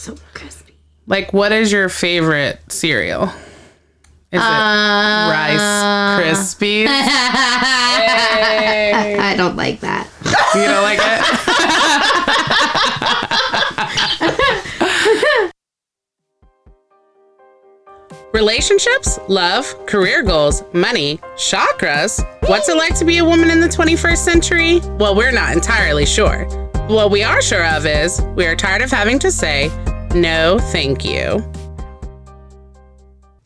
So crispy. Like, what is your favorite cereal? Is it Uh, Rice Krispies? Hey. I don't like that. You don't like it? Relationships, love, career goals, money, chakras. What's it like to be a woman in the 21st century? Well, we're not entirely sure. What we are sure of is we are tired of having to say, no, thank you.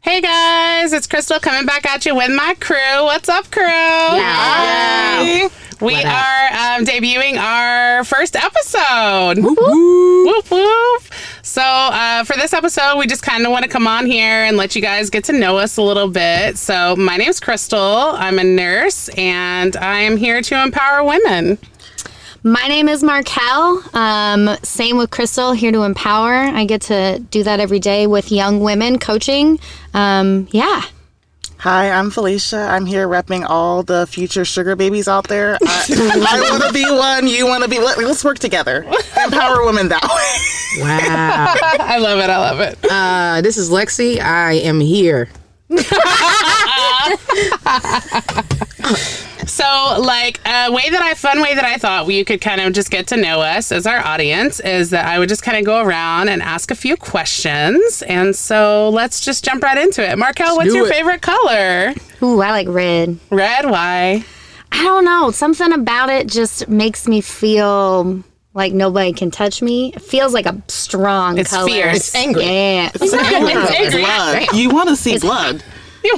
Hey guys, it's Crystal coming back at you with my crew. What's up, crew? Hi. We What are um, debuting our first episode. Whoop, whoop. whoop. So, uh, for this episode, we just kind of want to come on here and let you guys get to know us a little bit. So, my name's Crystal. I'm a nurse and I am here to empower women. My name is Markel. Um, same with Crystal, here to empower. I get to do that every day with young women coaching. Um, yeah. Hi, I'm Felicia. I'm here repping all the future sugar babies out there. I, I want to be one. You want to be. Let, let's work together. Empower women that way. Wow. I love it. I love it. uh, this is Lexi. I am here. So, like, a way that I, fun way that I thought you could kind of just get to know us as our audience is that I would just kind of go around and ask a few questions. And so let's just jump right into it. Markel, what's your it. favorite color? Ooh, I like red. Red, why? I don't know. Something about it just makes me feel like nobody can touch me. It feels like a strong It's color. fierce. It's angry. Yeah. It's angry. blood. You want to see blood.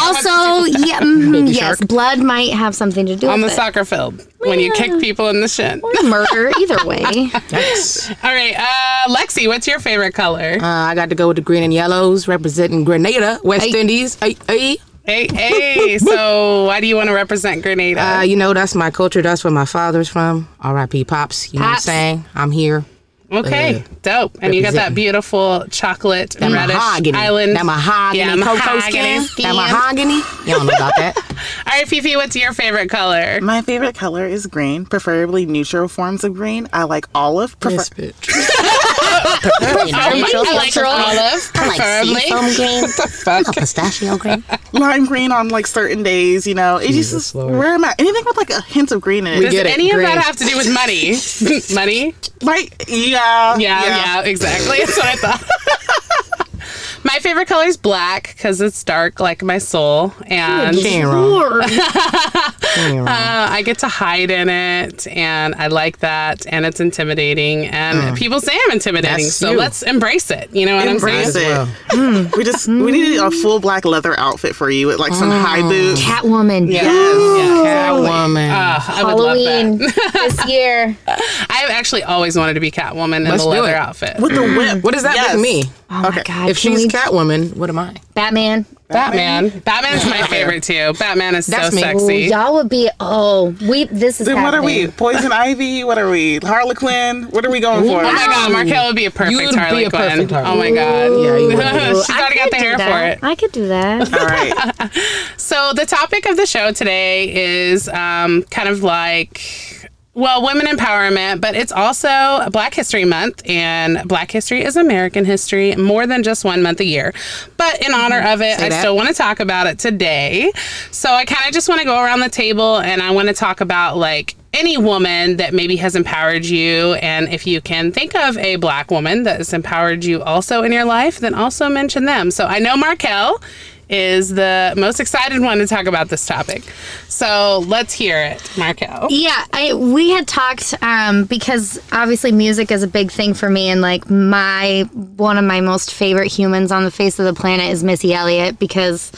Also, yeah, mhm, yes, shark. blood might have something to do on the it. soccer field when you kick people in the shin. Or murder, either way. Yikes. All right, uh, Lexi, what's your favorite color? Uh, I got to go with the green and yellows representing Grenada, West Hey. Indies. Hey, hey. hey, hey. So, why do you want to represent Grenada? Uh, you know, that's my culture. That's where my father's from. R.I.P. Pops. You know Pops. what I'm saying? I'm here. Okay, uh, dope. And you got that beautiful chocolate That reddish mahogany. island. That mahogany. Yeah, cocoa mahogany skin. skin. That mahogany. You don't know about that. All right, Fifi, what's your favorite color? My favorite color is green, preferably neutral forms of green. I like olive. Prefer- This bitch. I like Neutral. olive, preferably. green. What Pistachio green. lime green on like certain days. You know, it Jesus just Lord. where am I? Anything with like a hint of green in it. We Does get it. any of Green. that have to do with money? money? Like, yeah, Yeah, yeah, exactly. That's what I thought. my favorite color is black because it's dark like my soul, and wrong. Lord. She ain't wrong. uh, I get to hide in it, and I like that, and it's intimidating, and people say I'm intimidating, That's so you. let's embrace it. You know what Embrace I'm saying? it. We just we need a full black leather outfit for you with like some high boots. Catwoman. Yeah, Yes. yeah, Catwoman. Uh, I would love Halloween that. this year. I've actually always wanted to be Catwoman in Let's the leather outfit. With the whip. What does that Yes. make me? Oh my god. If can she's we- Catwoman, what am I? Batman. Batman. Batman. Batman's my favorite too. Batman is That's so me. Ooh, sexy. y'all would be oh we this is Then what are we? Poison Ivy? What are we? Harlequin? What are we going for? Oh my god, Markel would be a perfect You'd be a Quinn. perfect Harley. Oh my god. Yeah, you would. Ooh, She's I already got could the do hair for it. I could do that. All right. So the topic of the show today is um, kind of like well, women empowerment, but it's also Black History Month, and Black History is American history, more than just one month a year. But in honor mm-hmm. of it, I that. still want to talk about it today. So I kind of just want to go around the table and I want to talk about like any woman that maybe has empowered you. And if you can think of a Black woman that has empowered you also in your life, then also mention them. So I know Markel is the most excited one to talk about this topic. So let's hear it, Markel. Yeah, I we had talked um, because obviously music is a big thing for me, and like my one of my most favorite humans on the face of the planet is Missy Elliott because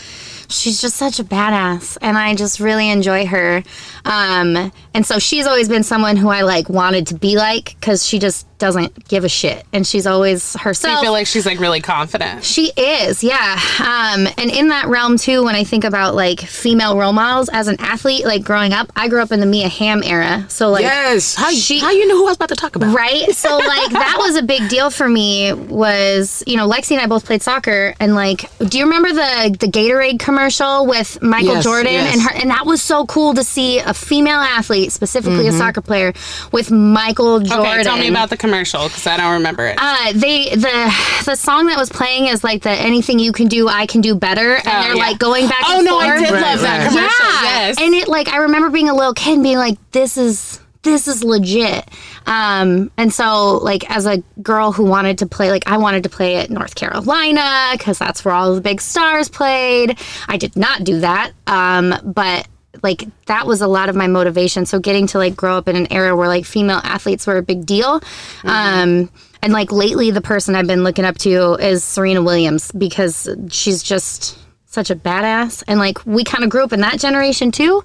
she's just such a badass, and I just really enjoy her. Um, and so she's always been someone who I like wanted to be like because she just doesn't give a shit, and she's always herself. I herself. feel like she's like really confident. She is, yeah. Um, and in that realm too, when I think about like female role models as an athlete, like growing up, I grew up in the Mia Hamm era. So like, Yes. How, she- how you know who I was about to talk about? right? So like that was a big deal for me. Was you know Lexi and I both played soccer, and like, do you remember the the Gatorade commercial with Michael Yes, Jordan yes. and her? And that was so cool to see a female athlete, specifically a soccer player, with Michael Jordan. Okay, tell me about the commercial because I don't remember it. Uh, they the the song that was playing is like the anything you can do, I can do better, and Oh, they're yeah. like going back. oh and no, I did Right, love that commercial. Yeah, Yes. and it like I remember being a little kid and being like, this is this is legit. Um, and so like as a girl who wanted to play, like I wanted to play at North Carolina because that's where all the big stars played. I did not do that, um, but like that was a lot of my motivation. So getting to like grow up in an era where like female athletes were a big deal. Um, and like lately, the person I've been looking up to is Serena Williams because she's just such a badass. And like we kind of grew up in that generation too.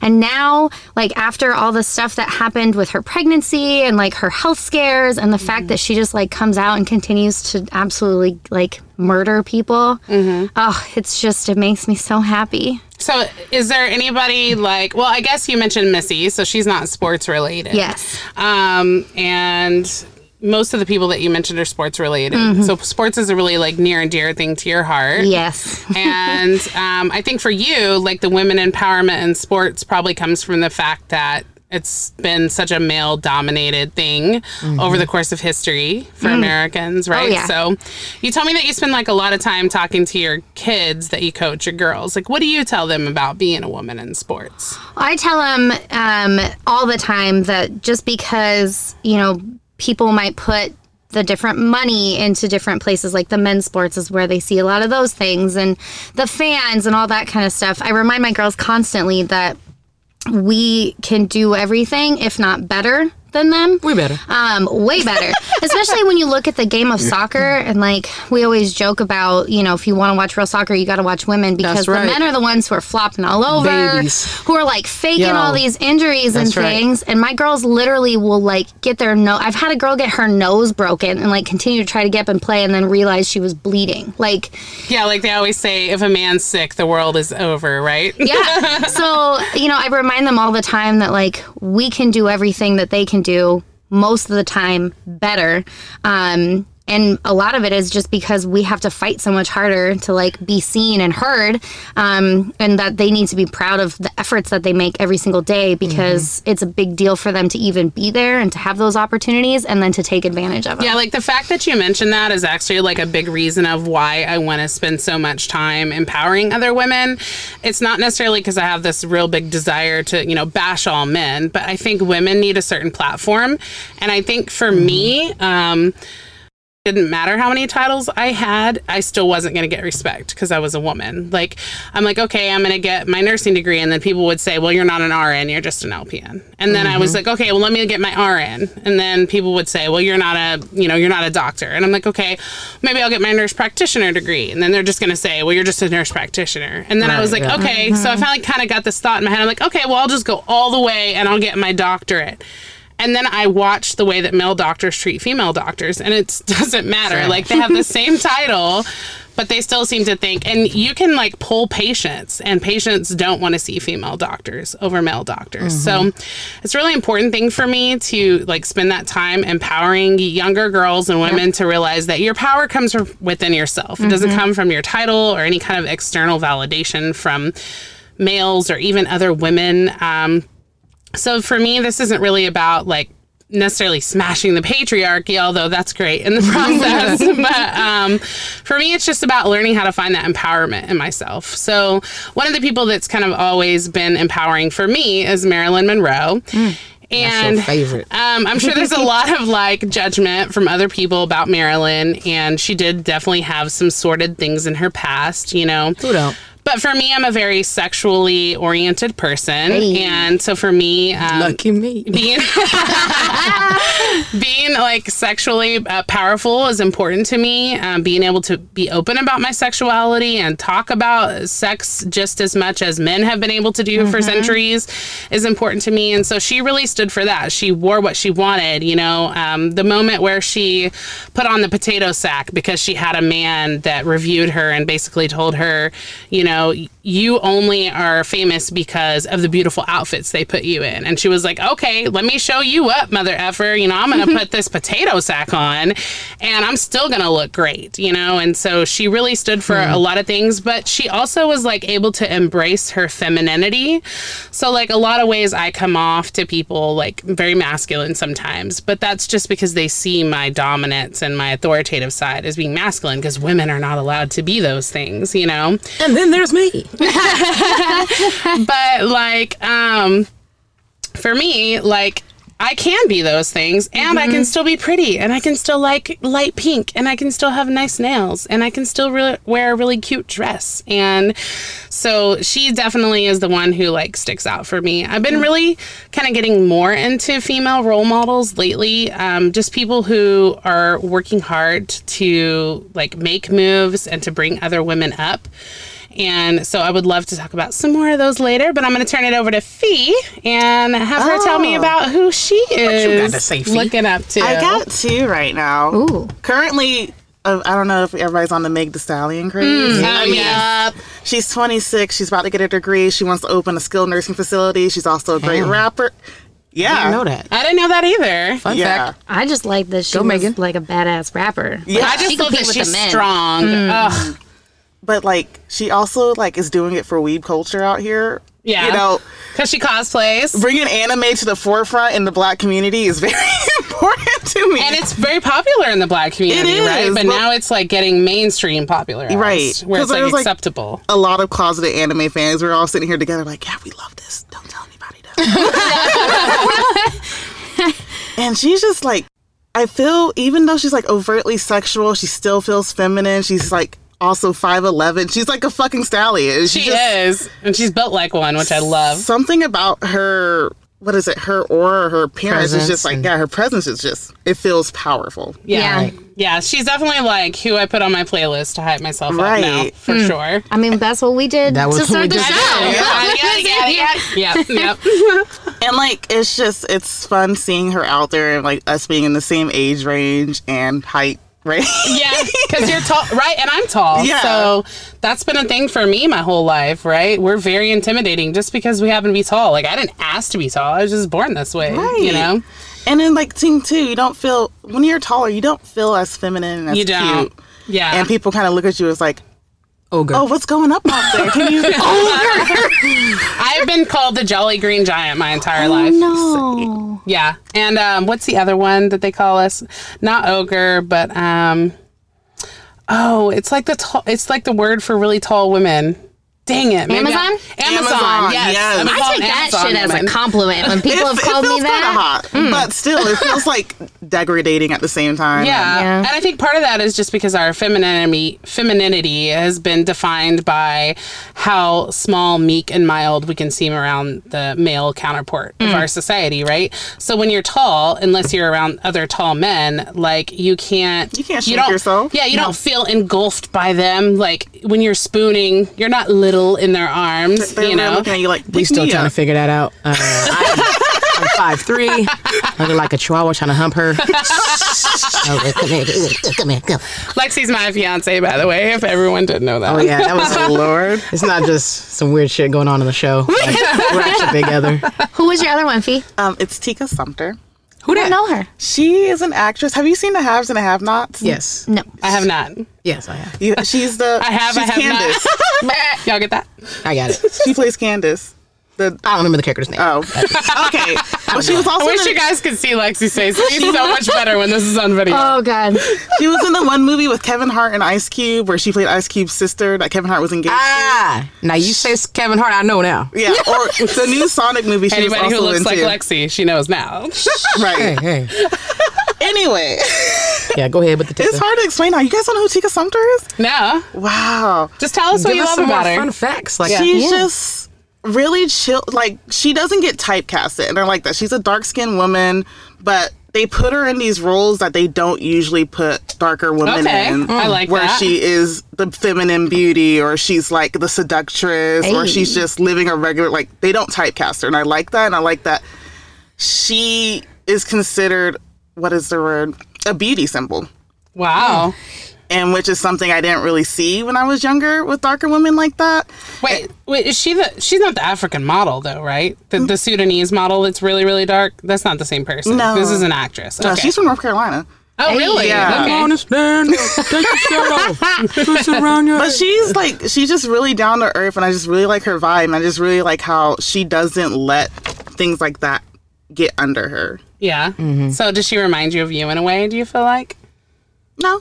And now like after all the stuff that happened with her pregnancy and like her health scares and the fact that she just like comes out and continues to absolutely like murder people oh it's just it makes me so happy. So, is there anybody like? Well, I guess you mentioned Missy, so she's not sports related. yes. Um, and most of the people that you mentioned are sports related. Mm-hmm. So, sports is a really like near and dear thing to your heart. yes and um, I think for you, like the women empowerment in sports probably comes from the fact that it's been such a male dominated thing over the course of history for Americans, right? yeah. So you told me that you spend like a lot of time talking to your kids that you coach, your girls. Like, what do you tell them about being a woman in sports? I tell them um, all the time that just because, you know, people might put the different money into different places, like the men's sports is where they see a lot of those things, and the fans and all that kind of stuff. I remind my girls constantly that we can do everything, if not better than them. We better. Um, way better. Especially when you look at the game of soccer and like we always joke about, you know, if you want to watch real soccer, you got to watch women because That's the men are the ones who are flopping all over, Babies. who are like faking Yo. all these injuries and That's right. things. And my girls literally will like get their nose. I've had a girl get her nose broken and like continue to try to get up and play and then realize she was bleeding. Like, Yeah, like they always say, if a man's sick, the world is over, right? yeah. so, you know, I remind them all the time that like we can do everything that they can do most of the time better. Um, and a lot of it is just because we have to fight so much harder to like be seen and heard um, and that they need to be proud of the efforts that they make every single day because it's a big deal for them to even be there and to have those opportunities and then to take advantage of them Yeah, like the fact that you mentioned that is actually like a big reason of why I want to spend so much time empowering other women. It's not necessarily because I have this real big desire to, you know, bash all men, but I think women need a certain platform. And I think for me, um, didn't matter how many titles I had, I still wasn't going to get respect because I was a woman. Like, I'm like, okay, I'm going to get my nursing degree. And then people would say, well, you're not an RN, you're just an LPN. And then I was mm-hmm. like, okay, well, let me get my RN. And then people would say, well, you're not a, you know, you're not a doctor. And I'm like, okay, maybe I'll get my nurse practitioner degree. And then they're just going to say, well, you're just a nurse practitioner. And then I was like, yeah. okay. So I mm-hmm. finally kind of got this thought in my head. I'm like, okay, well, I'll just go all the way and I'll get my doctorate. And then I watched the way that male doctors treat female doctors, and it doesn't matter. Like they have the same title, but they still seem to think. And you can like pull patients, and patients don't want to see female doctors over male doctors. So it's a really important thing for me to like spend that time empowering younger girls and women to realize that your power comes from within yourself. It doesn't come from your title or any kind of external validation from males or even other women. Um, so for me, this isn't really about like necessarily smashing the patriarchy, although that's great in the process. but um, for me, it's just about learning how to find that empowerment in myself. So one of the people that's kind of always been empowering for me is Marilyn Monroe. And your favorite. um, I'm sure there's a lot of like judgment from other people about Marilyn, and she did definitely have some sordid things in her past, you know. Who don't? But for me, I'm a very sexually oriented person, Hey. and so for me, um, Lucky me. being being like sexually uh, powerful is important to me. Um, being able to be open about my sexuality and talk about sex just as much as men have been able to do for centuries is important to me. And so she really stood for that. She wore what she wanted. You know, um, the moment where she put on the potato sack because she had a man that reviewed her and basically told her, you know, know, you only are famous because of the beautiful outfits they put you in. And she was like, okay, let me show you up, mother effer. You know, I'm going to mm-hmm. put this potato sack on and I'm still going to look great, you know? And so she really stood for mm-hmm. a lot of things, but she also was like able to embrace her femininity. So, like, a lot of ways I come off to people like very masculine sometimes, but that's just because they see my dominance and my authoritative side as being masculine because women are not allowed to be those things, you know? And then there's me. but like um for me like I can be those things and I can still be pretty and I can still like light pink and I can still have nice nails and I can still really wear a really cute dress. And so she definitely is the one who like sticks out for me. I've been really kind of getting more into female role models lately. Um, just people who are working hard to like make moves and to bring other women up. And so I would love to talk about some more of those later, but I'm going to turn it over to Fee and have her tell me Oh. about who she is You got to say, Fee? looking up to. I got two right now. Ooh. Currently, uh, I don't know if everybody's on the Meg The Stallion craze. Oh, I mean, yeah. She's 26. She's about to get a degree. She wants to open a skilled nursing facility. She's also a great rapper. Yeah. I didn't know that. I didn't know that either. Fun Yeah. fact. I just like that she Go, was Megan. like a badass rapper. Yeah. I just love that she's the men. strong. Ugh. But like, she also like is doing it for weeb culture out here. Yeah. You know, Because she cosplays. bringing anime to the forefront in the black community is very important to me. And it's very popular in the black community, It right? But but- now it's like getting mainstream popular. Right. Where it's like was, like- acceptable. a lot of closeted anime fans. We're all sitting here together, like, yeah, we love this. Don't tell anybody though. and she's just like, I feel, even though she's like overtly sexual, she still feels feminine. She's like also five eleven. She's like a fucking stallion. She just- is. And she's built like one, which I love. Something about her. What is it? Her aura, her appearance is just like and- yeah. Her presence is just it feels powerful. Yeah. Yeah. Yeah. She's definitely like who I put on my playlist to hype myself up now, Right. for hmm. sure. I mean, that's what we did That was to start the show. Yeah, yeah, yeah, yeah. Yep. And like it's just it's fun seeing her out there and like us being in the same age range and height range. Yeah, because you're tall, right? And I'm tall. Yeah. So that's been a thing for me my whole life, right? We're very intimidating just because we happen to be tall. Like, I didn't ask to be tall. I was just born this way, you know? And then like thing too, you don't feel when you're taller, you don't feel as feminine and as You don't. cute. Yeah. And people kind of look at you as like, Ogre. oh, what's going up out there? Can you? I've been called the Jolly Green Giant my entire life. No. Yeah. And um, what's the other one that they call us? Not ogre, but um, oh, it's like the tall. It's like the word for really tall women. Dang it, maybe I- Amazon? Amazon. Amazon, yes. yes. I've I called take that Amazon shit as a compliment when people have called me that. kind of hot, hmm. but still, it feels like degrading at the same time. Yeah. Yeah. And I think part of that is just because our femininity femininity has been defined by how small, meek, and mild we can seem around the male counterpart of hmm. our society, right? So when you're tall, unless you're around other tall men, like you can't You can't shake don't, yourself. Yeah, you don't feel engulfed by them. Like when you're spooning, you're not little in their arms. They're you really know? looking at you like, we pick still trying up. to figure that out. Uh, I, I'm five three. I look like a chihuahua trying to hump her. oh, come here, come here, come. Lexi's my fiance, by the way, if everyone didn't know that. Oh yeah, that was. Oh Lord. It's not just some weird shit going on in the show. Like, we're actually together. Who was your other one, Fee? Um, it's Tika Sumpter. Who I don't know her. She is an actress. Have you seen the Haves and the Have-Nots? Yes. No. I have not. Yes, I have. You, she's the. I have, I have Candace. not. Y'all get that? I got it. She plays Candace. The I don't remember the character's name. oh, okay. But she was also I wish in you guys could see Lexi's face. She's so much better when this is on video. Oh God. She was in the one movie with Kevin Hart and Ice Cube where she played Ice Cube's sister that Kevin Hart was engaged to. Ah, now you say it's Kevin Hart. I know now. Yeah, or the new Sonic movie she Anybody was who also looks like. Lexi, she knows now. Right. Hey, hey. Anyway, Yeah, go ahead with the. it's hard to explain now. You guys don't know who Tika Sumpter is? no, Wow. just tell us what Give you us love some about her. fun facts. Like She's Yeah. just really chill. Like, she doesn't get typecasted. And they're like that. She's a dark skinned woman, but they put her in these roles that they don't usually put darker women Okay, in. Mm. I like Where that. she is the feminine beauty, or she's like the seductress, or she's just living a regular, like, they don't typecast her. And I like that. And I like that she is considered, what is the word? A beauty symbol. Wow. And which is something I didn't really see when I was younger with darker women like that. Wait, wait, is she the? She's not the African model though, right? The, the Sudanese model that's really, really dark. That's not the same person. No. this is an actress. No, Okay. she's from North Carolina. oh, really? Yeah. Okay. Honest man, take your shirt off. Twist around your But she's like she's just really down to earth and I just really like her vibe and I just really like how she doesn't let things like that get under her. Yeah. Mm-hmm. So does she remind you of you in a way? Do you feel like? No.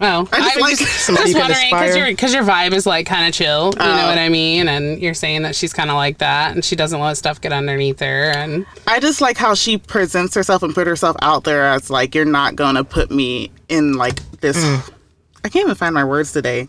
Oh, I just was like- just, just wondering because your because your vibe is like kind of chill. You know Oh. what I mean? And you're saying that she's kind of like that, and she doesn't let stuff get underneath her. And I just like how she presents herself and put herself out there as like you're not gonna put me in like this I can't even find my words today.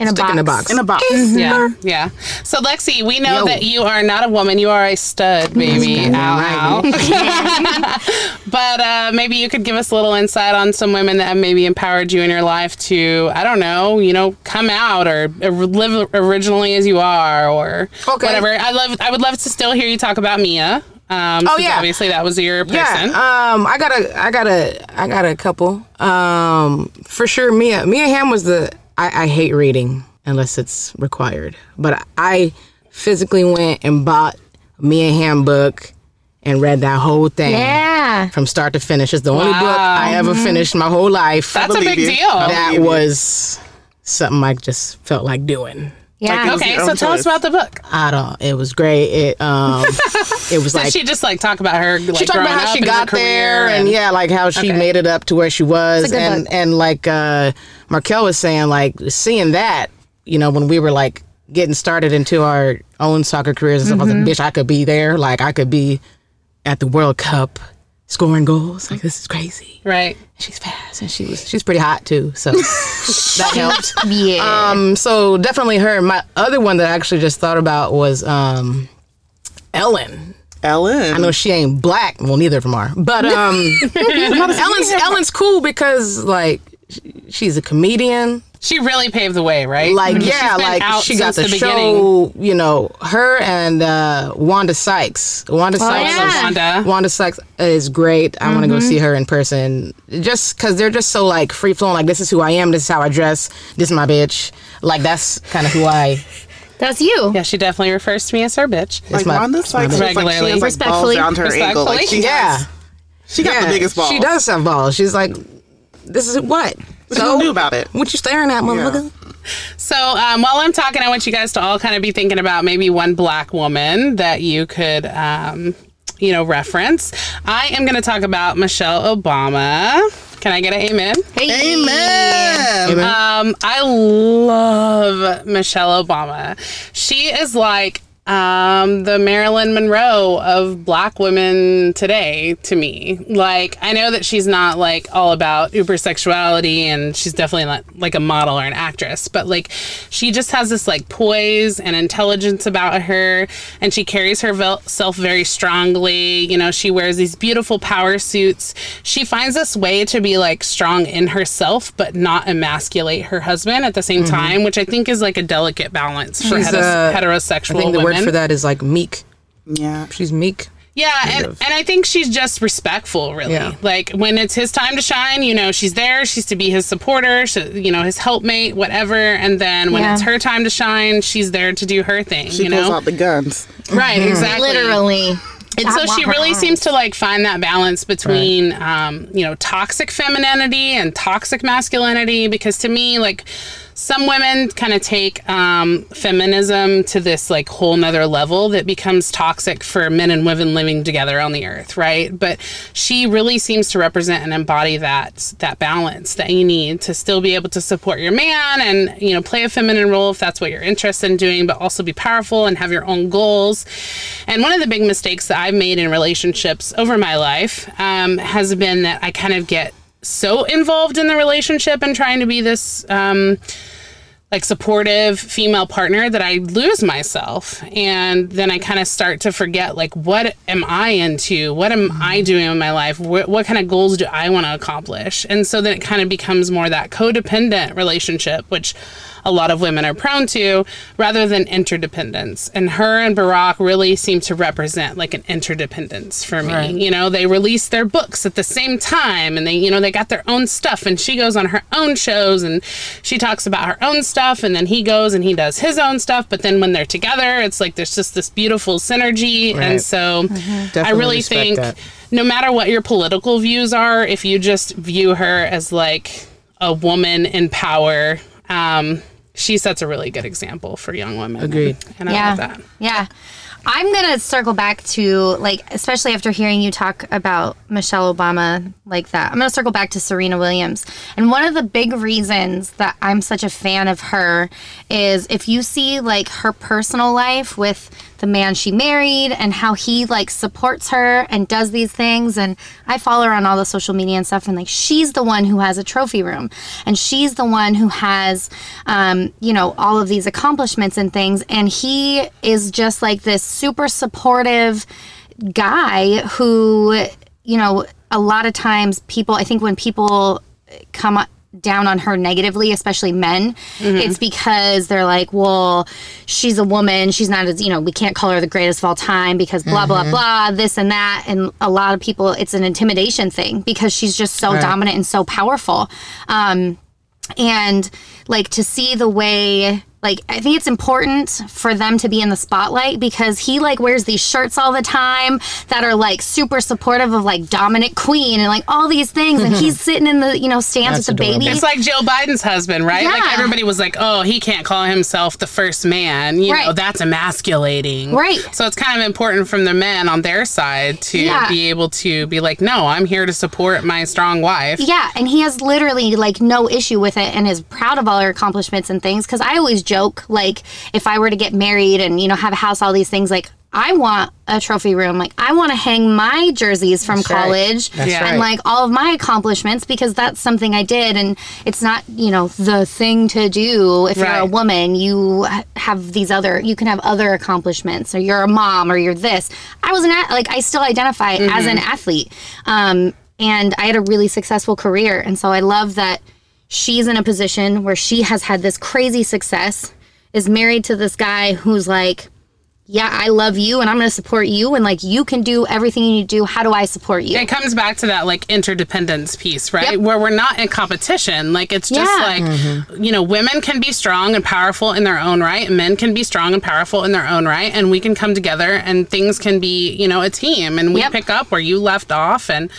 In a Stick box. in the box. In a box. yeah, yeah. So Lexi, we know Yo. that you are not a woman; you are a stud, baby. Ow, ow. but uh, maybe you could give us a little insight on some women that have maybe empowered you in your life to, I don't know, you know, come out or, or live originally as you are, or Okay. whatever. I love. I would love to still hear you talk about Mia. Um, Oh, yeah. obviously that was your person. Yeah, um, I got a, I got a, I got a couple. Um, for sure, Mia, Mia Hamm was the. I, I hate reading unless it's required, but I physically went and bought me a handbook and read that whole thing Yeah. from start to finish. It's the only book I ever mm-hmm. finished my whole life. That's a big you. deal. That was something I just felt like doing. Yeah. was Okay, your so own tell us about the book. I don't. It was great. It um, it was Did like she just like talk about her? Like, she talked about how she got there career and, yeah like how she Okay. made it up to where she was It's a good and book. and like uh markel was saying like seeing that you know when we were like getting started into our own soccer careers and stuff i Mm-hmm. was like bitch i could be there like i could be at the world cup scoring goals like this is crazy right. she's fast and she was she's pretty hot too so that helped Yeah. um so definitely her my other one that i actually just thought about was um ellen Ellen. I know she ain't black. Well, neither of them are. But um, Ellen's Ellen's cool because like she's a comedian. She really paved the way, right? Like She's yeah, like out she got the, since beginning. show. You know, her and uh, Wanda Sykes. Wanda Sykes. yeah. is- Wanda. Wanda Sykes is great. I want to go see her in person, just because they're just so like free flowing. Like this is who I am. This is how I dress. This is my bitch. Like that's kind of who I. That's you. Yeah, she definitely refers to me as her bitch. like my- Wanda Sykes was like she Regularly. has like balls Respectfully. down to her ankle. Like she Yeah. has, she got the biggest balls. She does have balls. She's like, this is what. What you gonna do about it? What you staring at, motherfucker? So um, while I'm talking, I want you guys to all kind of be thinking about maybe one black woman that you could, um, you know, reference. I am going to talk about Michelle Obama. Can I get an amen? Hey. Amen. Um, I love Michelle Obama. She is like um, the Marilyn Monroe of black women today to me. Like, I know that she's not like all about uber sexuality and she's definitely not like a model or an actress, but like she just has this like poise and intelligence about her and she carries herself very strongly. You know, she wears these beautiful power suits. She finds this way to be like strong in herself, but not emasculate her husband at the same time, which I think is like a delicate balance for Mm-hmm. Heterose- uh, heterosexual I think the women. Word for that is like meek. Yeah. She's meek. Yeah, and, of. and I think she's just respectful, really. Yeah. Like when it's his time to shine, you know, she's there. She's to be his supporter, she, you know, his helpmate, whatever. And then when Yeah. it's her time to shine, she's there to do her thing. She you pulls know, out the guns. right? Exactly. Literally. And so she really arms. seems to like find that balance between, um, you know, toxic femininity and toxic masculinity. Because to me, like, some women kind of take um, feminism to this like whole nother level that becomes toxic for men and women living together on the earth, right? But she really seems to represent and embody that that balance that you need to still be able to support your man and you know play a feminine role if that's what you're interested in doing, but also be powerful and have your own goals. And one of the big mistakes that I've made in relationships over my life um, has been that I kind of get so involved in the relationship and trying to be this. Um, like supportive female partner that I lose myself and then I kind of start to forget like what am I into what am I mm-hmm. doing in my life what, what kind of goals do I want to accomplish and so then it kind of becomes more that codependent relationship which a lot of women are prone to rather than interdependence. And her and Barack really seem to represent like an interdependence for me. Right. You know, they release their books at the same time and they, you know, they got their own stuff and she goes on her own shows and she talks about her own stuff and then he goes and he does his own stuff. But then when they're together, it's like there's just this beautiful synergy. And Right. so I really think that. no matter what your political views are, if you just view her as like a woman in power, um, she sets a really good example for young women. Agreed. And I yeah. love that. Yeah. I'm to circle back to, like, especially after hearing you talk about Michelle Obama like that. I'm to circle back to Serena Williams. And one of the big reasons that I'm such a fan of her is if you see, like, her personal life with the man she married and how he, like, supports her and does these things. And I follow her on all the social media and stuff. And, like, she's the one who has a trophy room. And she's the one who has, um, you know, all of these accomplishments and things. And he is just like this super supportive guy who, you know, a lot of times people, I think when people come down on her negatively, especially men, it's because they're like, well, she's a woman. She's not as, you know, we can't call her the greatest of all time because blah, blah, blah, this and that. And a lot of people, it's an intimidation thing because she's just so dominant and so powerful. Um, and like to see the way like i think it's important for them to be in the spotlight because he like wears these shirts all the time that are like super supportive of like dominant queen and like all these things and he's sitting in the you know stands That's with the adorable. baby It's like Joe Biden's husband, right? Like Yeah. everybody was like, "Oh, he can't call himself the first man." You know, Right. that's emasculating. Right. So it's kind of important from the men on their side to Yeah. be able to be like, "No, I'm here to support my strong wife." Yeah, and he has literally like no issue with it and is proud of all her accomplishments and things. Because I always joke, like, if I were to get married and, you know, have a house, all these things, like, I want a trophy room. Like, I want to hang my jerseys from right. college That's Yeah. right. and like all of my accomplishments because that's something I did. And it's not, you know, the thing to do if you're a woman. You have these other, you can have other accomplishments or you're a mom or you're this. I was an, a- like, I still identify as an athlete. Um, and I had a really successful career. And so I love that she's in a position where she has had this crazy success, is married to this guy who's like, yeah, I love you and I'm going to support you. And like, you can do everything you need to do. How do I support you? It comes back to that like interdependence piece, right? Yep. Where we're not in competition. Like it's just Yeah. like mm-hmm. you know, women can be strong and powerful in their own right, men can be strong and powerful in their own right, and we can come together and things can be, you know, a team and we Yep. pick up where you left off and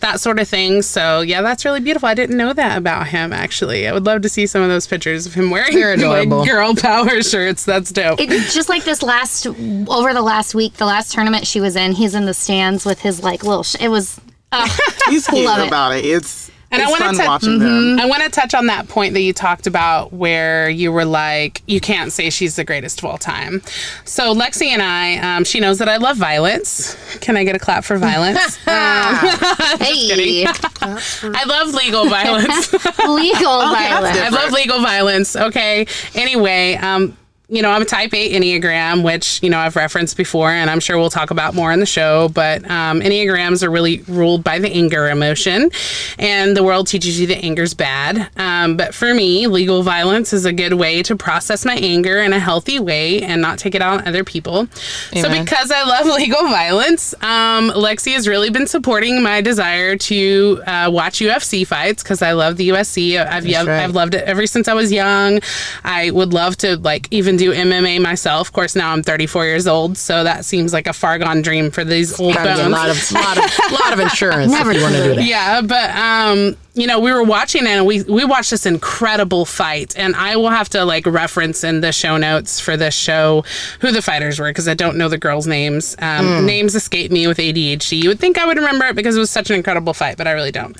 that sort of thing. So yeah, that's really beautiful. I didn't know that about him actually. I would love to see some of those pictures of him wearing They're like girl power shirts. That's dope. it, just like this last over the last week, the last tournament she was in, he's in the stands with his like little. Sh- it was. Uh, He's cute Love it. about it. It's And I wanna fun ta- watching them. I want to touch on that point that you talked about where you were like, you can't say she's the greatest of all time. So Lexi and I, um, she knows that I love violence. Can I get a clap for violence? hey, I love legal violence. legal violence. I love legal violence. Okay. Anyway, um, you know, I'm a type 8 Enneagram, which, you know, I've referenced before, and I'm sure we'll talk about more in the show. But um, Enneagrams are really ruled by the anger emotion, and the world teaches you that anger's bad. Um, but for me, legal violence is a good way to process my anger in a healthy way and not take it out on other people. So, because I love legal violence, um, Lexi has really been supporting my desire to uh, watch UFC fights because I love the UFC. I've, That's right. I've loved it ever since I was young. I would love to like even do MMA myself. Of course, now I'm 34 years old, so that seems like a far gone dream for these old Gotta a lot of lot of lot of insurance Never want to do that. Yeah, but um, you know, we were watching it and we we watched this incredible fight, and I will have to like reference in the show notes for this show who the fighters were because I don't know the girls' names. Um, Names escape me with ADHD. You would think I would remember it because it was such an incredible fight, but I really don't.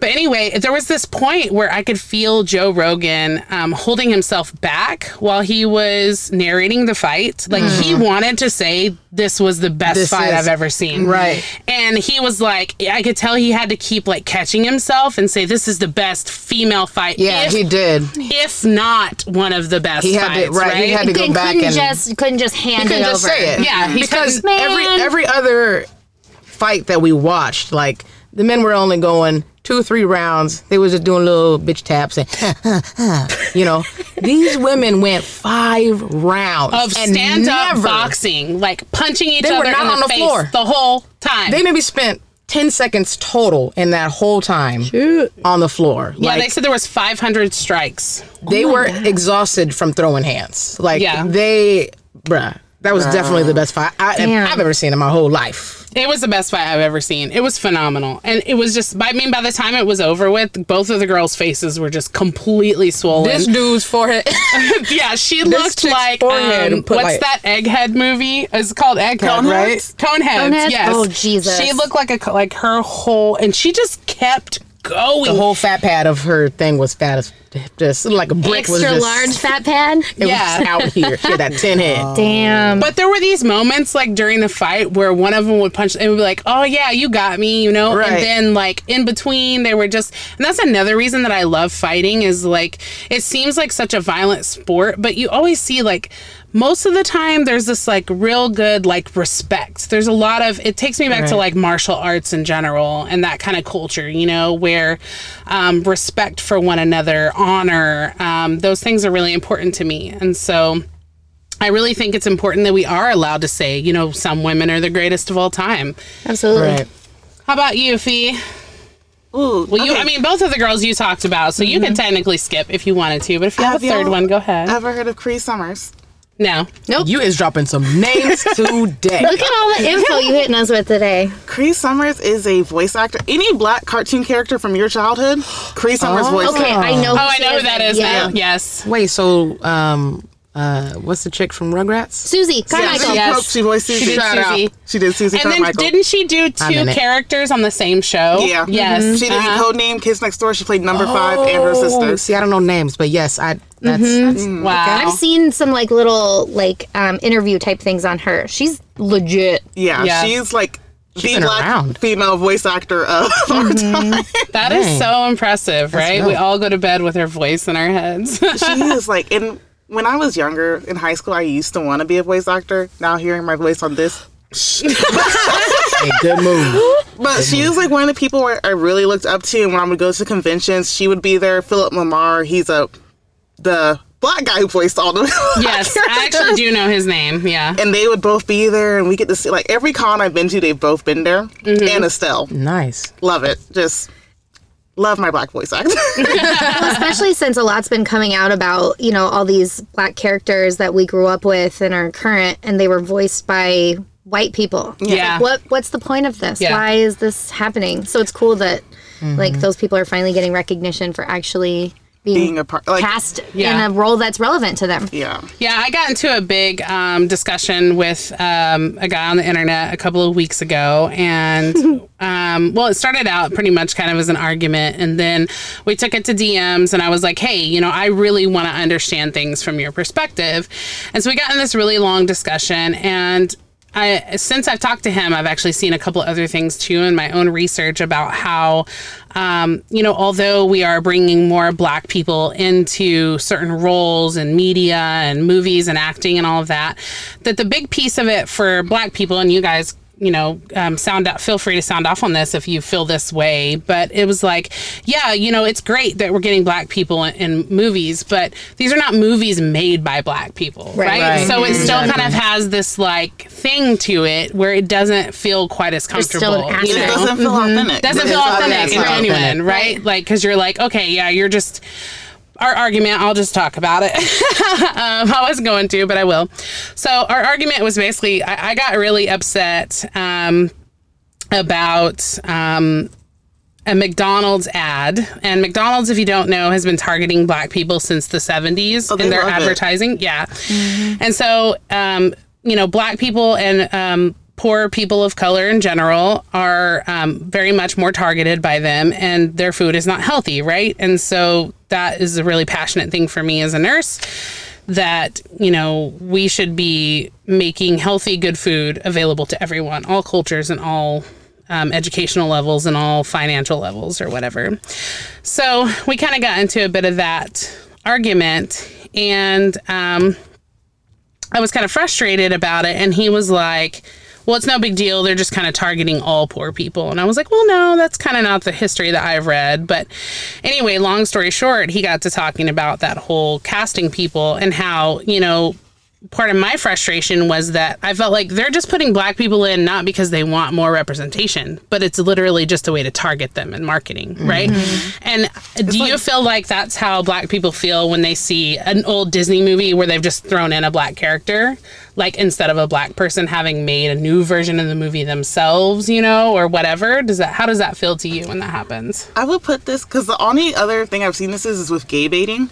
But anyway, there was this point where I could feel Joe Rogan um, holding himself back while he was narrating the fight. Like he wanted to say this was the best This fight is- I've ever seen. Right. And he was like, I could tell he had to keep like catching himself and say this is the best female fight. Yeah, if, he did. if not one of the best He had to- right, right? he had to go couldn't back and- just couldn't just hand He couldn't it just over. say it. Yeah, he because every every other fight that we watched, like the men were only going two, three rounds. They was just doing little bitch taps and, you know, these women went five rounds of stand up boxing, like punching each They were other not in the, on the face floor. the whole time. They maybe spent ten seconds total in that whole time on the floor. yeah, like, they said there was 500 strikes. they were exhausted from throwing hands. Like Yeah. they, bruh, that was definitely the best fight I, I've ever seen in my whole life. It was the best fight I've ever seen. It was phenomenal, and it was just. I mean, by the time it was over with, both of the girls' faces were just completely swollen. This dude's forehead. yeah, she This looked like um, what's like- that Egghead movie? It's called Egghead, Coneheads? right? Coneheads. Coneheads? Yes. Oh, Jesus. She looked like a like her whole, and she just kept going. the whole fat pad of her thing was fat as just like a brick was Extra just large fat pad. It Yeah. was out here. She had that tin head. Oh. Damn. But there were these moments like during the fight where one of them would punch and would be like, "Oh yeah, you got me," you know. Right. And then like in between, they were just. And that's another reason that I love fighting is like it seems like such a violent sport, but you always see like most of the time there's this like real good like respect. There's a lot of. It takes me back to like martial arts in general and that kind of culture, you know, where um, respect for one another, honor, um, those things are really important to me, and so. I really think it's important that we are allowed to say, you know, some women are the greatest of all time. Absolutely. Right. How about you, Fee? Ooh, Well, you, I mean, both of the girls you talked about, so you can technically skip if you wanted to, but if you have, Have a third one, go ahead. I've ever heard of Cree Summers? No. Nope. You is dropping some names today. Look at all the info you hitting us with today. Cree Summers is a voice actor. Any black cartoon character from your childhood, Cree Summers voice. Okay, I know. Oh, I know who that is Yeah. now. Yes. Wait, so um uh what's the chick from Rugrats? Susie Yeah, Carmichael. she, Yes. she voiced Susie. She did Shout out. Susie. She did Susie And then didn't she do two characters on the same show? Yeah. Yes. Mhm. She did Uh-huh. Codename Kids Next Door. She played number five and her Oh, sister. See, I don't know names, but yes, I that's, Mm-hmm. that's Wow. I've seen some like little like um, interview type things on her. She's legit. Yeah, Yeah. she's like the been black around. female voice actor of our time. That is Dang. so impressive, right? We all go to bed with her voice in our heads. she is like, and when I was younger in high school, I used to want to be a voice actor. Now hearing my voice on this, a good move. but she was like one of the people where I really looked up to. And when I would go to conventions, she would be there. Philip LaMarr, he's a the black guy who voiced all the yes, I actually do know his name. Yeah. and they would both be there, and we get to see like every con I've been to, they've both been there. Mm-hmm. And Estelle, Nice. love it, just love my black voice actor. Well, especially since a lot's been coming out about you know all these black characters that we grew up with and are current, and they were voiced by white people. Yeah. Like, what What's the point of this? Yeah. Why is this happening? So it's cool that like mm-hmm. those people are finally getting recognition for actually being, Being a part, like cast Yeah. in a role that's relevant to them. yeah. Yeah, I got into a big um, discussion with um, a guy on the internet a couple of weeks ago. And, um, well, it started out pretty much kind of as an argument. And then we took it to DMs, and I was like, hey, you know, I really want to understand things from your perspective. And so we got in this really long discussion. And I, since I've talked to him, I've actually seen a couple other things too in my own research about how, um, you know, although we are bringing more black people into certain roles in media and movies and acting and all of that, that the big piece of it for black people, and you guys you know, um, sound out, feel free to sound off on this if you feel this way. But it was like, yeah, you know, it's great that we're getting black people in, in movies, but these are not movies made by black people, right? Right. So it still kind of has this like thing to it where it doesn't feel quite as There's still an comfortable. you aspect. It doesn't feel authentic. doesn't But feel it's authentic it's and genuine, authentic. right? Like, because you're like, okay, yeah, you're just our argument. I'll just talk about it. um, I wasn't going to, but I will. So our argument was basically, I, I got really upset um, about. Um, a McDonald's ad, and McDonald's, if you don't know, has been targeting black people since the 70s Oh, in their love it. advertising. Yeah. And so, um, you know, black people and um, poor people of color in general are um, very much more targeted by them and their food is not healthy, right? And so that is a really passionate thing for me as a nurse that, you know, we should be making healthy, good food available to everyone, all cultures and all um, educational levels and all financial levels or whatever. So we kind of got into a bit of that argument and um, I was kind of frustrated about it. And he was like, well, it's no big deal. They're just kind of targeting all poor people. And I was like, well, no, that's kind of not the history that I've read. But anyway, long story short, he got to talking about that whole casting people and how, you know, part of my frustration was that I felt like they're just putting black people in not because they want more representation, but it's literally just a way to target them in marketing, mm-hmm. right? And do you feel like that's how black people feel when they see an old Disney movie where they've just thrown in a black character? Like instead of a black person having made a new version of the movie themselves, you know, or whatever. Does that how does that feel to you when that happens? I would put this because the only other thing I've seen this is is with gay baiting,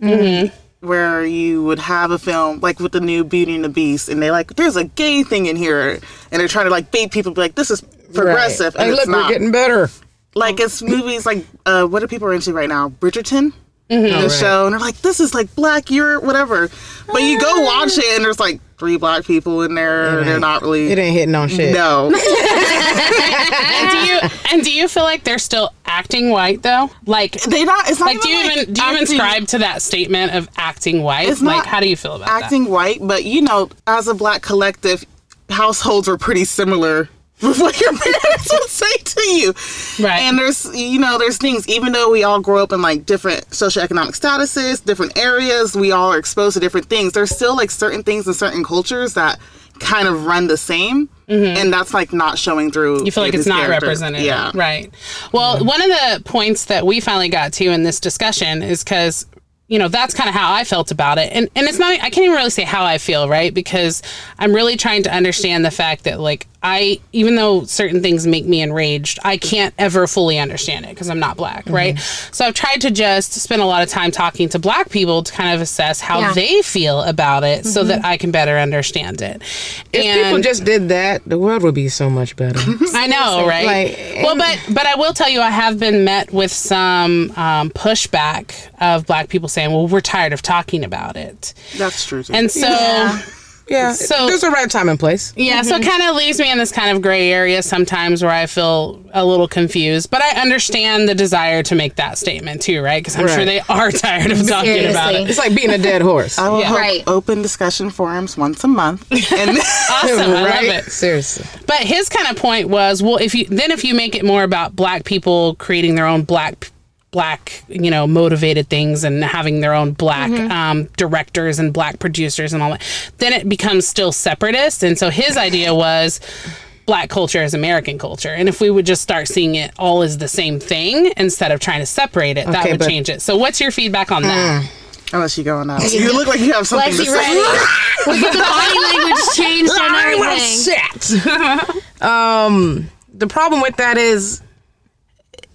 mm-hmm. Where you would have a film like with the new Beauty and the Beast, and they like there's a gay thing in here, and they're trying to like bait people, be like this is progressive, Right. and Hey, it's look, not. we're getting better. like it's movies like uh, what are people into right now? Bridgerton. Oh, The right. show, and they're like, "This is like Black Europe, whatever." But you go watch it, and there's like three black people in there. And they're not really. It ain't hitting on shit. no, And do you and do you feel like they're still acting white though? Like they not. It's not like do you like even do you even acting- subscribe to that statement of acting white? It's like not how do you feel about that? acting white, but you know, as a black collective, households were pretty similar what your parents would say to you. Right. And there's, you know, there's things, even though we all grow up in like different socioeconomic statuses, different areas, we all are exposed to different things. There's still like certain things in certain cultures that kind of run the same. And that's like not showing through. Mm-hmm. You feel like it's not character. represented. Yeah. Right. Well, one of the points that we finally got to in this discussion is because, you know, that's kind of how I felt about it. And and it's not I can't even really say how I feel, right? Because I'm really trying to understand the fact that like I even though certain things make me enraged, I can't ever fully understand it because I'm not black, Mm-hmm. right? So I've tried to just spend a lot of time talking to black people to kind of assess how Yeah. they feel about it so that I can better understand it. If people just did that, the world would be so much better. I know, right? Like, well, but but I will tell you, I have been met with some um, pushback of black people saying, "Well, we're tired of talking about it," That's true. Too. and so yeah, yeah, So- there's a right time and place. Yeah, so mm-hmm. it kind of leaves me in this kind of gray area sometimes where I feel a little confused. But I understand the desire to make that statement too, right? Because I'm sure they are tired of talking about it. It's like being a dead horse. I will Yeah. hope Right. open discussion forums once a month. And Awesome, I love it. Seriously. But his kind of point was, well, if you then if you make it more about black people creating their own black black you know motivated things and having their own black um, directors and black producers and all that then it becomes still separatist and so his idea was black culture as american culture and if we would just start seeing it all as the same thing instead of trying to separate it that would but- change it so what's your feedback on that unless you go on out, you look like you have something to Lexi say. ready. we get the body language changed and I will everything. sit. um, the problem with that is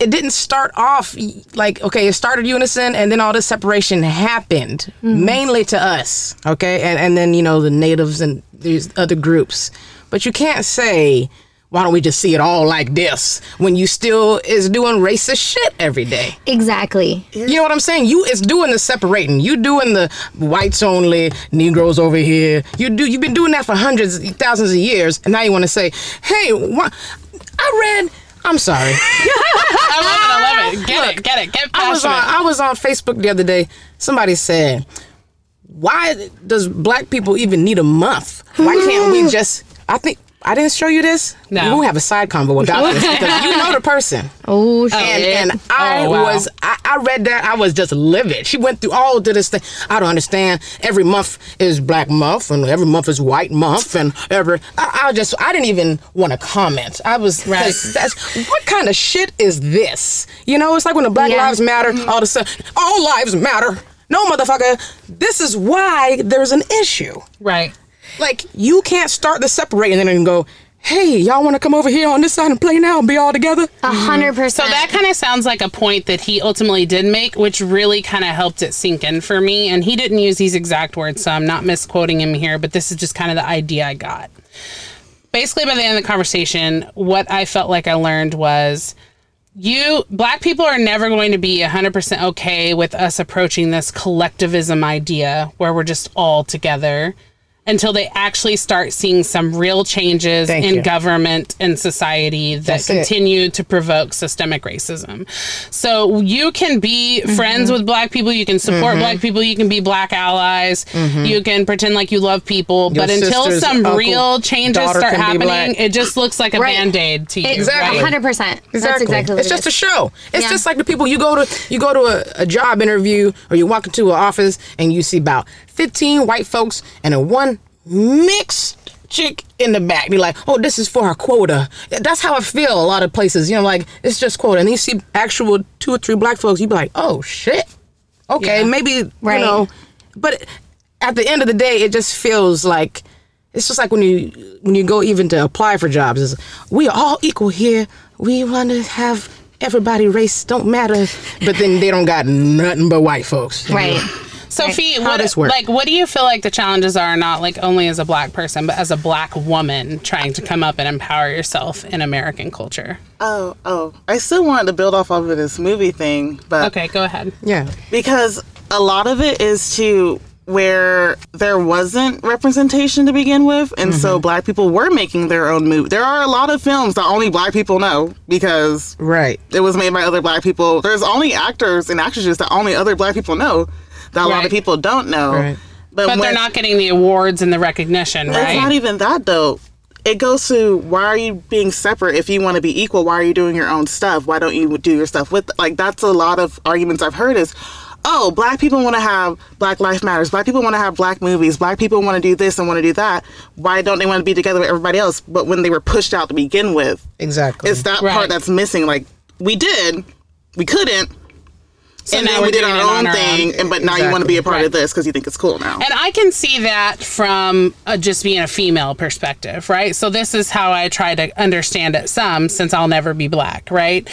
it didn't start off like okay it started unison and then all this separation happened mm-hmm. mainly to us okay and and then you know the natives and these other groups but you can't say why don't we just see it all like this when you still is doing racist shit every day Exactly. you know what I'm saying? You it's doing the separating. You doing the whites only, Negroes over here. You do you've been doing that for hundreds, thousands of years, and now you want to say, hey, what? I read. I'm sorry. i love it i love it get it get it get I was on I was on Facebook the other day. Somebody said, "Why does black people even need a month? Why can't we just?" I think I didn't show you this. No. we have a side convo about this because you know the person. Oh, shit. and, and oh, I Oh, wow. was I, I read that I was just livid. She went through all of this thing. I don't understand. Every month is Black Month, and every month is White Month, and every I, I just I didn't even want to comment. I was Right. 'cause That's what kind of shit is this? You know, it's like when the Black Yeah. Lives Matter. All of a sudden, all lives matter. No, motherfucker. This is why there's an issue. right Like you can't start the separating and then go. Hey, y'all want to come over here on this side and play now and be all together? A hundred So percent. that kind of sounds like a point that he ultimately did make, which really kind of helped it sink in for me. And he didn't use these exact words, so I'm not misquoting him here, but this is just kind of the idea I got. basically by the end of the conversation, what I felt like I learned was you black people are never going to be 100% okay with us approaching this collectivism idea where we're just all together until they actually start seeing some real changes Thank in you. government and society that That's it. continue to provoke systemic racism. So you can be Mm-hmm. friends with black people, you can support black people, you can be black allies, you can pretend like you love people, Mm-hmm. Your but until some uncle, real changes start happening, it just looks like a Right. band-aid to you. Exactly. right? hundred percent. That's exactly what it's it just is. a show. It's Yeah. just like the people you go to you go to a, a job interview or you walk into an office and you see about 15 white folks and a one mixed chick in the back. You're like, oh, this is for our quota. That's how I feel a lot of places. You know, like it's just quota. And you see actual two or three black folks, you be like, oh shit. Okay, Yeah. maybe Right. you know, but at the end of the day, it just feels like it's just like when you when you go even to apply for jobs. It's, we are all equal here. We want to have everybody race don't matter, but then they don't got nothing but white folks. Right. know? Right. Sophie, How what this work? like what do you feel like the challenges are not like only as a black person, but as a black woman trying to come up and empower yourself in American culture? Oh, oh. I still wanted to build off of this movie thing, but Okay, go ahead. Yeah. because a lot of it is to where there wasn't representation to begin with and so mm-hmm. black people were making their own movie there are a lot of films that only black people know because Right. it was made by other black people there's only actors and actresses that only other black people know that a lot of people don't know Right. But they're not getting the awards and the recognition, right? it's not even that though. It goes to why are you being separate if you want to be equal? Why are you doing your own stuff? Why don't you do your stuff with like that's a lot of arguments I've heard is oh, black people want to have Black Life Matters. Black people want to have black movies. Black people want to do this and want to do that. Why don't they want to be together with everybody else? But when they were pushed out to begin with, Exactly. it's that Right. part that's missing. Like we did, we couldn't, So and now we're did our own our thing. own. And but now you want to be a part Right. of this because you think it's cool now. And I can see that from uh, just being a female perspective, right? So this is how I try to understand it some, since I'll never be black, right?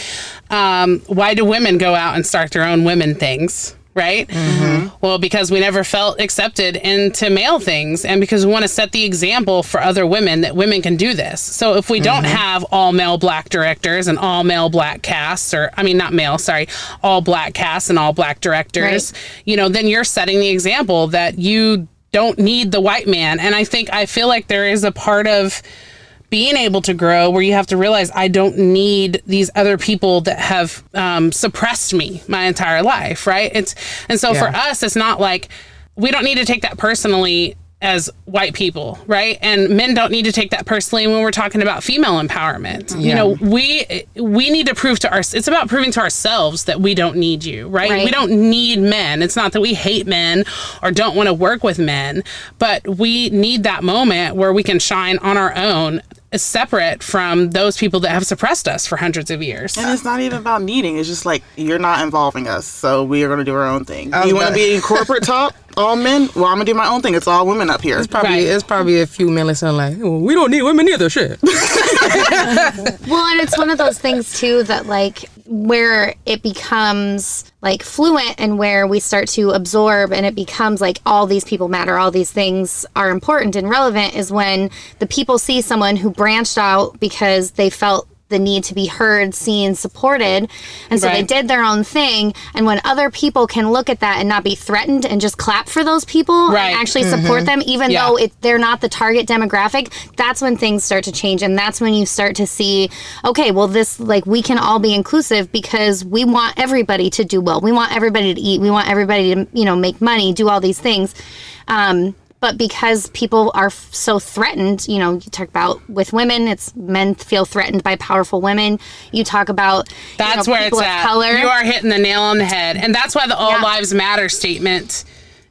Um, why do women go out and start their own women things? Right? Mm-hmm. Well, because we never felt accepted into male things, and because we want to set the example for other women that women can do this. So, if we don't mm-hmm. have all male black directors and all male black casts, or I mean, not male, sorry, all black casts and all black directors, Right. you know, then you're setting the example that you don't need the white man. And I think I feel like there is a part of being able to grow where you have to realize I don't need these other people that have um, suppressed me my entire life, right? It's and so for us, it's not like we don't need to take that personally as white people, right? And men don't need to take that personally when we're talking about female empowerment. You know, we we need to prove to our it's about proving to ourselves that we don't need you, right? Right. We don't need men. It's not that we hate men or don't want to work with men, but we need that moment where we can shine on our own separate from those people that have suppressed us for hundreds of years. And it's not even about needing. It's just like you're not involving us, so we are going to do our own thing. was You want to be in corporate top, all men? Well, I'm gonna do my own thing. It's all women up here. It's probably Right. it's probably a few men listening like, well, we don't need women either. Shit. Well, and it's one of those things too that like where it becomes like fluent and where we start to absorb and it becomes like all these people matter, all these things are important and relevant is when the people see someone who branched out because they felt the need to be heard, seen, supported. And so they did their own thing. And when other people can look at that and not be threatened and just clap for those people Right. and actually support them, even Yeah. though it, they're not the target demographic, that's when things start to change. And that's when you start to see, okay, well, this, like, we can all be inclusive because we want everybody to do well. We want everybody to eat. We want everybody to, you know, make money, do all these things. Um, but because people are f- so threatened, you know, you talk about with women, it's men feel threatened by powerful women. You talk about you That's know, where people it's at. color. You are hitting the nail on the head. And that's why the All Yeah. Lives Matter statement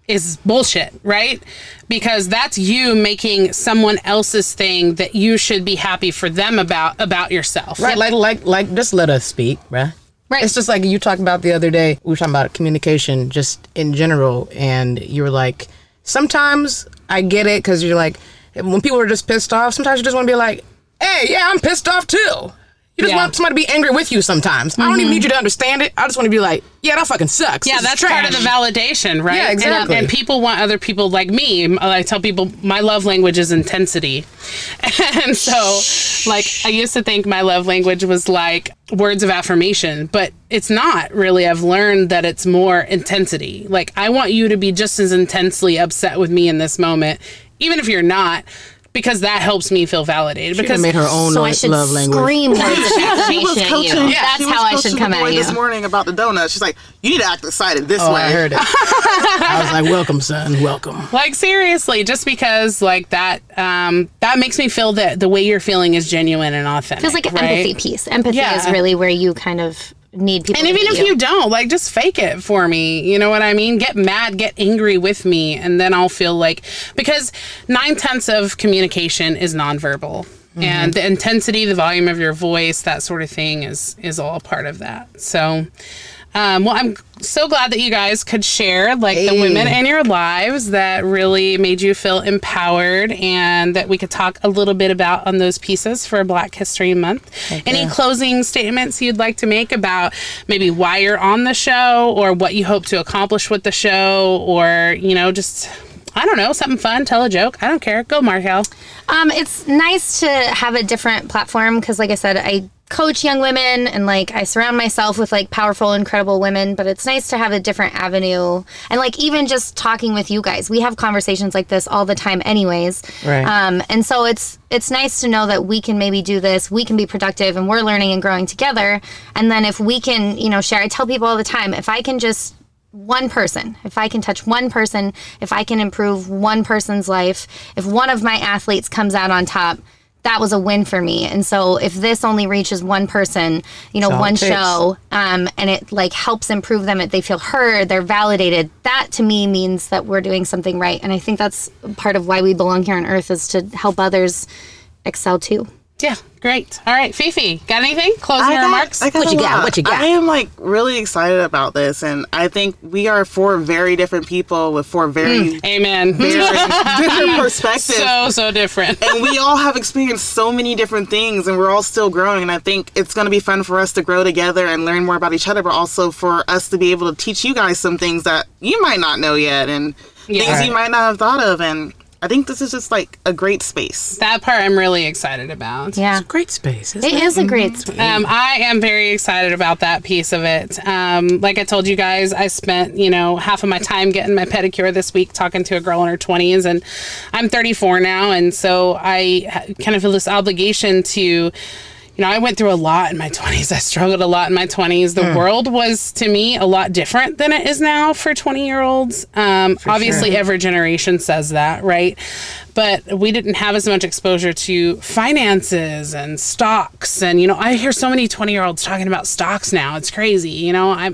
is bullshit, right? Because that's you making someone else's thing that you should be happy for them about about yourself. Right, like like like just let us speak, bruh. Right. It's just like you talked about the other day. We were talking about communication just in general, and you were like, sometimes I get it because you're like, when people are just pissed off, sometimes you just want to be like, hey, yeah, I'm pissed off too. You just Yeah. want somebody to be angry with you sometimes. I don't even mm-hmm. need you to understand it. I just want to be like, yeah, that fucking sucks. Yeah, This that's part of the validation, right? Yeah, And- uh, exactly. And, people want other people like me. Uh, I tell people my love language is intensity. And so, like, I used to think my love language was like words of affirmation, but it's not really. I've learned that it's more intensity. Like, I want you to be just as intensely upset with me in this moment, even if you're not. Because that helps me feel validated. She because made her own So I should love language. scream words She was affirmation at coaching. you. she That's was how I should the come boy at you. This morning about the donut, she's like, "You need to act excited this Oh, way." I heard it. I was like, welcome, son, welcome. like seriously just because like that um that makes me feel that the way you're feeling is genuine and authentic Feels like an right? empathy piece. Empathy Yeah. is really where you kind of need people. and even if you don't like just fake it for me you know what i mean get mad get angry with me and then i'll feel like because nine tenths of communication is nonverbal mm-hmm. and the intensity the volume of your voice that sort of thing is is all part of that so um, well, I'm so glad that you guys could share like the women in your lives that really made you feel empowered, and that we could talk a little bit about on those pieces for Black History Month. Any closing statements you'd like to make about maybe why you're on the show, or what you hope to accomplish with the show, or you know, just I don't know, something fun, tell a joke. I don't care. Go, Markel. Um, it's nice to have a different platform because, like I said, I coach young women and like I surround myself with like powerful, incredible women. But it's nice to have a different avenue and like even just talking with you guys. We have conversations like this all the time, anyways. Right. Um, and so it's it's nice to know that we can maybe do this. We can be productive, and we're learning and growing together. And then if we can, you know, share. I tell people all the time, if I can just one person, if I can touch one person, if I can improve one person's life, if one of my athletes comes out on top, that was a win for me. And so if this only reaches one person, you know, all one takes. show, um, and it like helps improve them, they feel heard, they're validated. That to me means that we're doing something right. And I think that's part of why we belong here on earth is to help others excel too. Yeah, great. All right, Fifi, got anything? Closing got- remarks? What you got? What you got? I am like really excited about this, and I think we are four very different people with four very, mm, Amen. very different perspectives. so so different. and we all have experienced so many different things and we're all still growing and i think it's going to be fun for us to grow together and learn more about each other but also for us to be able to teach you guys some things that you might not know yet and Yeah. things Right. you might not have thought of and i think this is just like a great space that part I'm really excited about. Yeah. Great space. Isn't It it? is a great space. Um, I am very excited about that piece of it. Um, like I told you guys, I spent you know half of my time getting my pedicure this week, talking to a girl in her twenties, and I'm 34 now, and so I kind of feel this obligation to. You know, I went through a lot in my 20s. I struggled a lot in my 20s. The world was, to me, a lot different than it is now for 20 year olds. Um, obviously, every generation says that, right? But we didn't have as much exposure to finances and stocks. And, you know, I hear so many 20 year olds talking about stocks now. It's crazy. You know, I,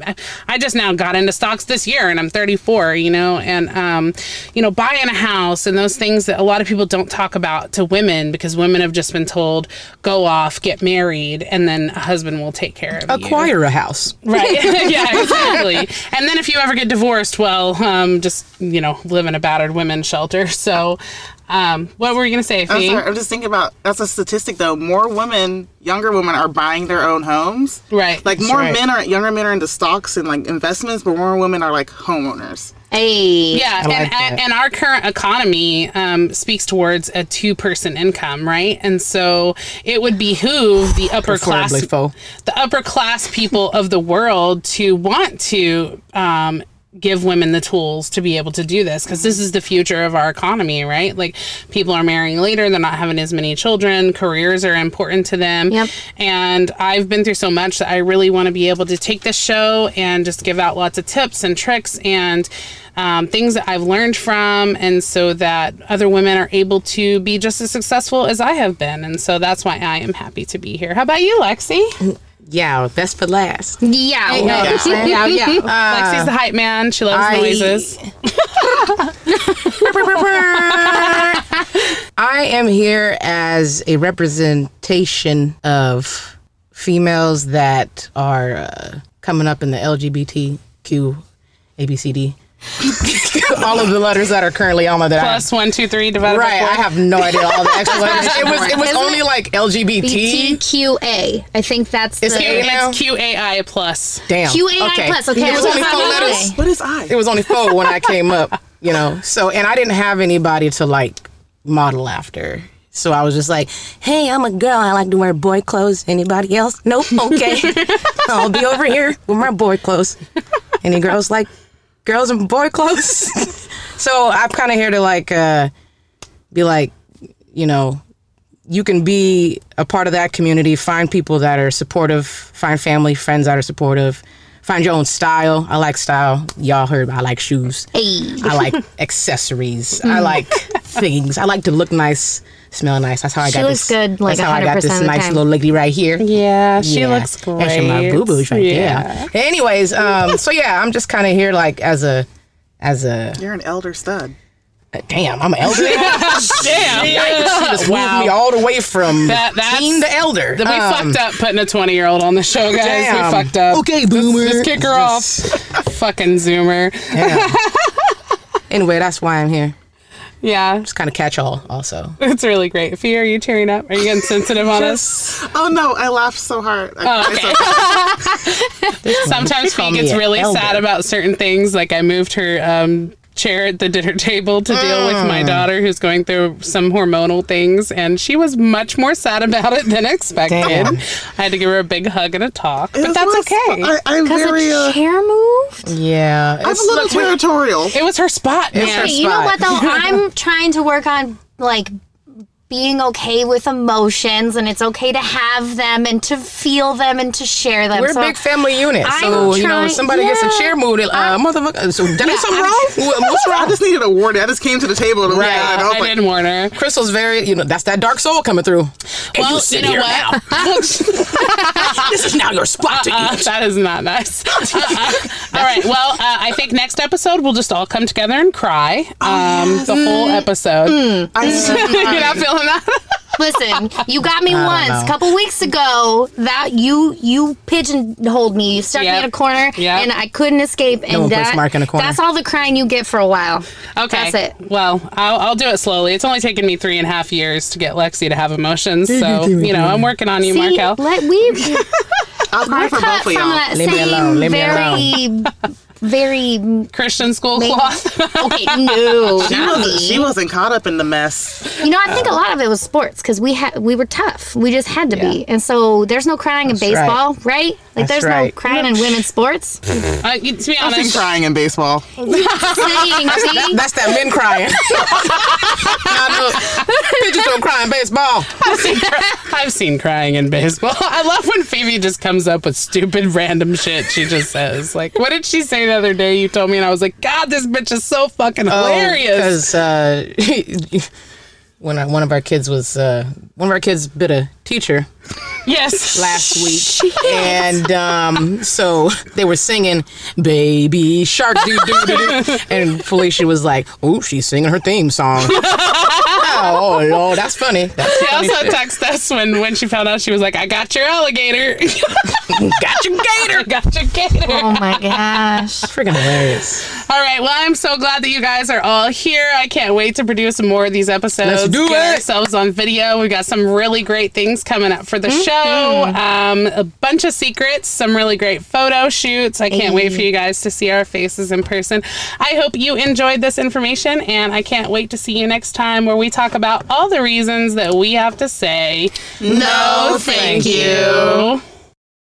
I- just now got into stocks this year and I'm 34, you know, and, um, you know, buying a house and those things that a lot of people don't talk about to women because women have just been told, go off, get married, and then a husband will take care of you. Acquire a house. Right. yeah, exactly. And then if you ever get divorced, well, um, just, you know, live in a battered women's shelter. So, um, what were you going to say, I'm sorry, I'm just thinking about that's a statistic though. More women, younger women, are buying their own homes. Right. Like more right. men are younger men are into stocks and like investments, but more women are like homeowners. Hey. Yeah, and, like and, and our current economy um, speaks towards a two person income, right? And so it would behoove the upper class, Preferably faux. the upper class people of the world to want to um, give women the tools to be able to do this because this is the future of our economy, right? Like people are marrying later, they're not having as many children, careers are important to them. Yep. And I've been through so much that I really want to be able to take this show and just give out lots of tips and tricks and um, things that I've learned from, and so that other women are able to be just as successful as I have been. And so that's why I am happy to be here. How about you, Lexi? Yeah, best for last. Yeah. Know what I'm? Yeah, yeah. Lexi's the hype man. She loves I- noises. I am here as a representation of females that are uh, coming up in the LGBTQ ABCD all of the letters that are currently on my that I- Plus one, two, three divided Right, by I have no idea all the extra letters. It was it was Isn't only it like LGBT. BTQA. I think that's the It's A now? It's QAI plus. Damn. QAI plus. Okay, It was only it's four letters. QA. What is I? It was only four when I came up, you know. So and I didn't have anybody to like model after. So I was just like, "Hey, I'm a girl. I like to wear boy clothes. Anybody else? Nope. Okay, I'll be over here with my boy clothes. Any girls like girls in boy clothes? so I'm kind of here to like uh, be like, you know, you can be a part of that community. Find people that are supportive. Find family, friends that are supportive. Find your own style. I like style. Y'all heard I like shoes. Hey. I like accessories. I like things. I like to look nice, smell nice. That's how I She got looks this. good, like, that's how I got this nice time. little lady right here. Yeah, she Yeah. looks great. That's my boo boos right yeah. there. Anyways, um, so yeah, I'm just kind of here like as a, as a. You're an elder stud. Damn, I'm an elder. Damn. just Wow. moved me all the way from That- that's- teen to elder. We Um, fucked up putting a 20 year old on the show, guys. Damn. We fucked up. Okay, boomer. Just kick her off. Fucking Zoomer. Yeah. anyway, that's why I'm here. Yeah, Just kind of catch all, also. it's really great. Fee, are you tearing up? Are you getting sensitive on us? Oh no, I laughed so hard. I, Oh, okay. Sometimes Call Fee gets really elder. sad about certain things. Like I moved her um, chair at the dinner table to deal with Mm. my daughter who's going through some hormonal things, and she was much more sad about it than expected. Damn. I had to give her a big hug and a talk, but It that's was- okay. I, I'm Because very. a Uh, chair moved? Yeah. I'm a little territorial. it was her spot, man. her Hey, you know what though? I'm trying to work on like being okay with emotions and it's okay to have them and to feel them and to share them. We're a big family unit, I'm so you know, trying- if somebody gets a chair moved, uh, motherfucker. So did I do something wrong? What- What's I just needed a warning. I just came to the table to Right. read it. I I was like, didn't warn her. Crystal's very, you know, that's that dark soul coming through. And Well, sit you know here what? now. this is now your spot to Uh, eat. that is not nice. all right. Well, uh, I think next episode we'll just all come together and cry. Um, The whole episode. I You're not feeling that? Listen, you got me once know. a couple weeks ago that you you pigeonholed me. You stuck me Yep. in a corner Yep. and I couldn't escape. And one puts that, Mark in a corner. that's all the crying you get for a while. Okay. That's it. Well, I'll, I'll do it slowly. It's only taken me three and a half years to get Lexi to have emotions. So, you know, I'm working on you, See, Markel. let we I'll cry for cut both of from y'all. that Leave me same alone, leave me very very Christian school cloth. okay no She not wasn't, me. she wasn't caught up in the mess. You know, I think a lot of it was sports because we had we were tough. We just had to be, and so there's no crying in That's right. baseball, right? Like That's there's no crying in women's sports. Uh, you- to be I've been honest, crying in baseball. Saying, see? That's that men crying. Nah, Bitches don't cry in baseball. I've seen, I've seen crying in baseball. I love when Phoebe just comes up with stupid random shit she just says. Like, what did she say the other day? You told me, and I was like, God, this bitch is so fucking hilarious. Because uh, when I, one of our kids was uh, one of our kids bit a teacher yes. last week, and um, so they were singing "Baby Shark," doo doo doo, doo. and Felicia was like, "Oh, she's singing her theme song." oh, oh, Lord, that's funny. That's She funny also shit. texted us when, when she found out she was like, I got your alligator. got your gator. Got your gator. Oh my gosh! Freaking hilarious. All right. Well, I'm so glad that you guys are all here. I can't wait to produce more of these episodes. Let's do Get it. ourselves on video. We've got some really great things coming up for the Mm-hmm. show. Um, a bunch of secrets, some really great photo shoots. I can't wait for you guys to see our faces in person. I hope you enjoyed this information, and I can't wait to see you next time where we talk about all the reasons that we have to say No, thank you. you.